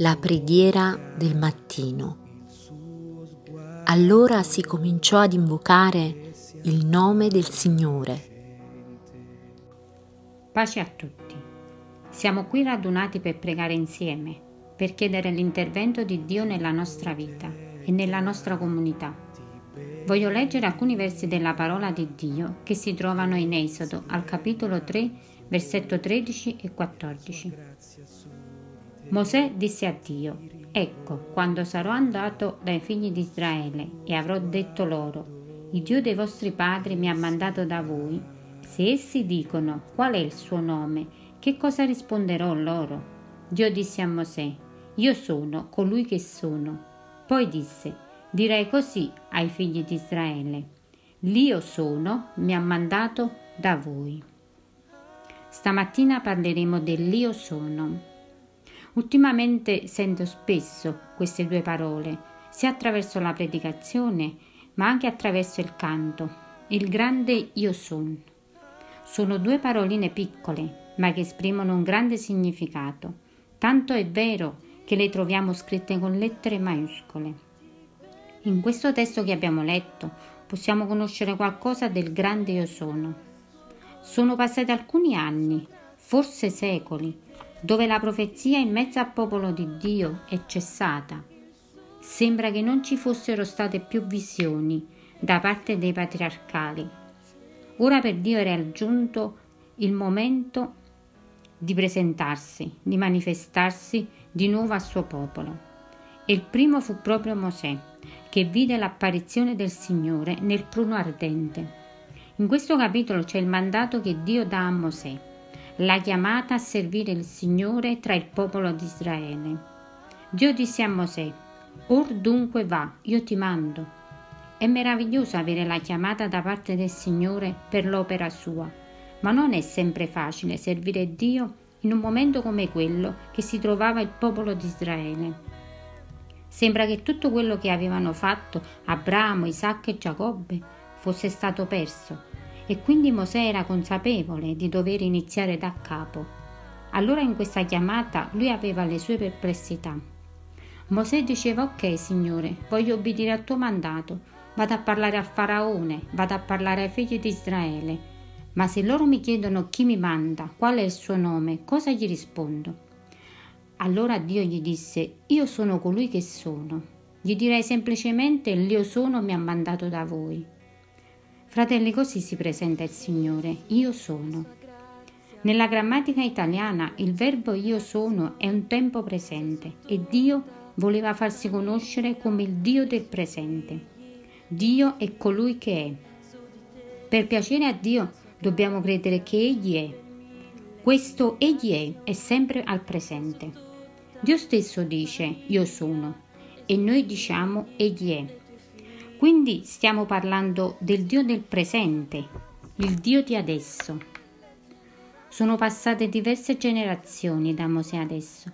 la preghiera del mattino. Allora si cominciò ad invocare il nome del Signore. Pace a tutti. Siamo qui radunati per pregare insieme, per chiedere l'intervento di Dio nella nostra vita e nella nostra comunità. Voglio leggere alcuni versi della parola di Dio che si trovano in Esodo al capitolo 3, versetto 13 e 14. Mosè disse a Dio, Ecco, quando sarò andato dai figli di Israele e avrò detto loro, il Dio dei vostri padri mi ha mandato da voi, se essi dicono qual è il suo nome, che cosa risponderò loro? Dio disse a Mosè, Io sono colui che sono. Poi disse, Direi così ai figli di Israele, L'Io sono mi ha mandato da voi. Stamattina parleremo dell'Io sono. Ultimamente sento spesso queste due parole, sia attraverso la predicazione, ma anche attraverso il canto. Il grande io sono. Sono due paroline piccole, ma che esprimono un grande significato. Tanto è vero che le troviamo scritte con lettere maiuscole. In questo testo che abbiamo letto possiamo conoscere qualcosa del grande io sono. Sono passati alcuni anni, forse secoli, dove la profezia in mezzo al popolo di Dio è cessata. Sembra che non ci fossero state più visioni da parte dei patriarcali. Ora per Dio era giunto il momento di presentarsi, di manifestarsi di nuovo al suo popolo. E il primo fu proprio Mosè, che vide l'apparizione del Signore nel pruno ardente. In questo capitolo c'è il mandato che Dio dà a Mosè la chiamata a servire il Signore tra il popolo di Israele. Dio disse a Mosè, Or dunque va, io ti mando. È meraviglioso avere la chiamata da parte del Signore per l'opera sua, ma non è sempre facile servire Dio in un momento come quello che si trovava il popolo di Israele. Sembra che tutto quello che avevano fatto Abramo, Isacco e Giacobbe fosse stato perso e quindi Mosè era consapevole di dover iniziare da capo. Allora in questa chiamata lui aveva le sue perplessità. Mosè diceva ok Signore, voglio obbedire al tuo mandato, vado a parlare al faraone, vado a parlare ai figli di Israele, ma se loro mi chiedono chi mi manda, qual è il suo nome, cosa gli rispondo? Allora Dio gli disse, io sono colui che sono. Gli direi semplicemente l'io sono mi ha mandato da voi. Fratelli, così si presenta il Signore, io sono. Nella grammatica italiana il verbo io sono è un tempo presente e Dio voleva farsi conoscere come il Dio del presente. Dio è colui che è. Per piacere a Dio dobbiamo credere che Egli è. Questo Egli è è sempre al presente. Dio stesso dice io sono e noi diciamo Egli è. Quindi stiamo parlando del Dio del presente, il Dio di adesso. Sono passate diverse generazioni da Mosè adesso,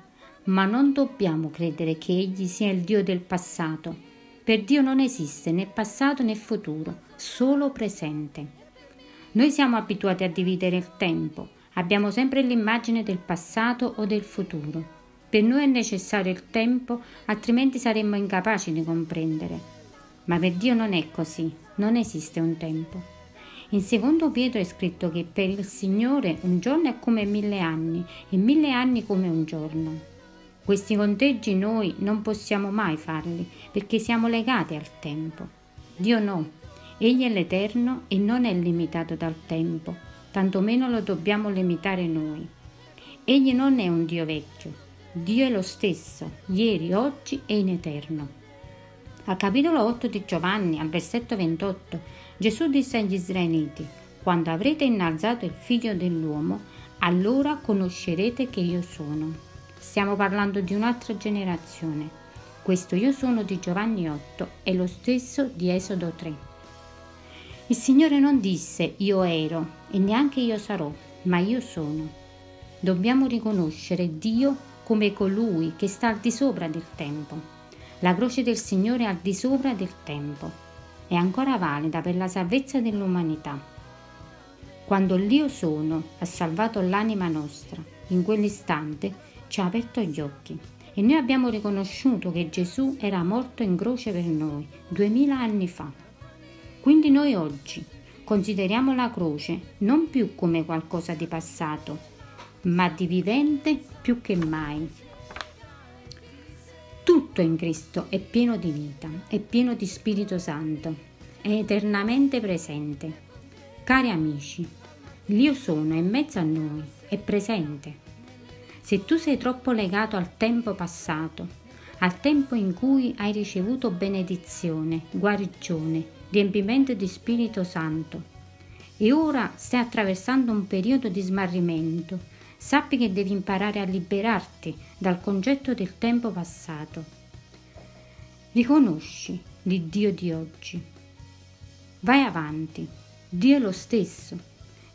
ma non dobbiamo credere che egli sia il Dio del passato. Per Dio non esiste né passato né futuro, solo presente. Noi siamo abituati a dividere il tempo, abbiamo sempre l'immagine del passato o del futuro. Per noi è necessario il tempo, altrimenti saremmo incapaci di comprendere. Ma per Dio non è così, non esiste un tempo. In secondo Pietro è scritto che per il Signore un giorno è come mille anni e mille anni come un giorno. Questi conteggi noi non possiamo mai farli perché siamo legati al tempo. Dio no, Egli è l'Eterno e non è limitato dal tempo, tantomeno lo dobbiamo limitare noi. Egli non è un Dio vecchio, Dio è lo stesso, ieri, oggi e in eterno. Al capitolo 8 di Giovanni, al versetto 28, Gesù disse agli israeliti, quando avrete innalzato il figlio dell'uomo, allora conoscerete che io sono. Stiamo parlando di un'altra generazione. Questo io sono di Giovanni 8 è lo stesso di Esodo 3. Il Signore non disse io ero e neanche io sarò, ma io sono. Dobbiamo riconoscere Dio come colui che sta al di sopra del tempo la croce del Signore è al di sopra del tempo, è ancora valida per la salvezza dell'umanità. Quando l'Io sono ha salvato l'anima nostra, in quell'istante ci ha aperto gli occhi e noi abbiamo riconosciuto che Gesù era morto in croce per noi duemila anni fa. Quindi noi oggi consideriamo la croce non più come qualcosa di passato, ma di vivente più che mai. Tutto in Cristo è pieno di vita, è pieno di Spirito Santo, è eternamente presente. Cari amici, l'Io sono è in mezzo a noi, è presente. Se tu sei troppo legato al tempo passato, al tempo in cui hai ricevuto benedizione, guarigione, riempimento di Spirito Santo, e ora stai attraversando un periodo di smarrimento, sappi che devi imparare a liberarti dal concetto del tempo passato. Riconosci l'Iddio di oggi. Vai avanti, Dio lo stesso.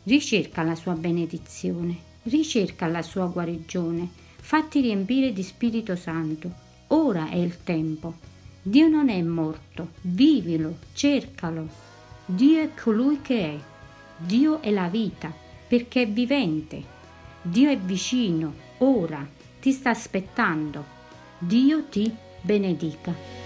Ricerca la sua benedizione ricerca la sua guarigione, fatti riempire di Spirito Santo. Ora è il tempo. Dio non è morto, vivilo, cercalo. Dio è colui che è. Dio è la vita, perché è vivente. Dio è vicino, ora, ti sta aspettando. Dio ti benedica.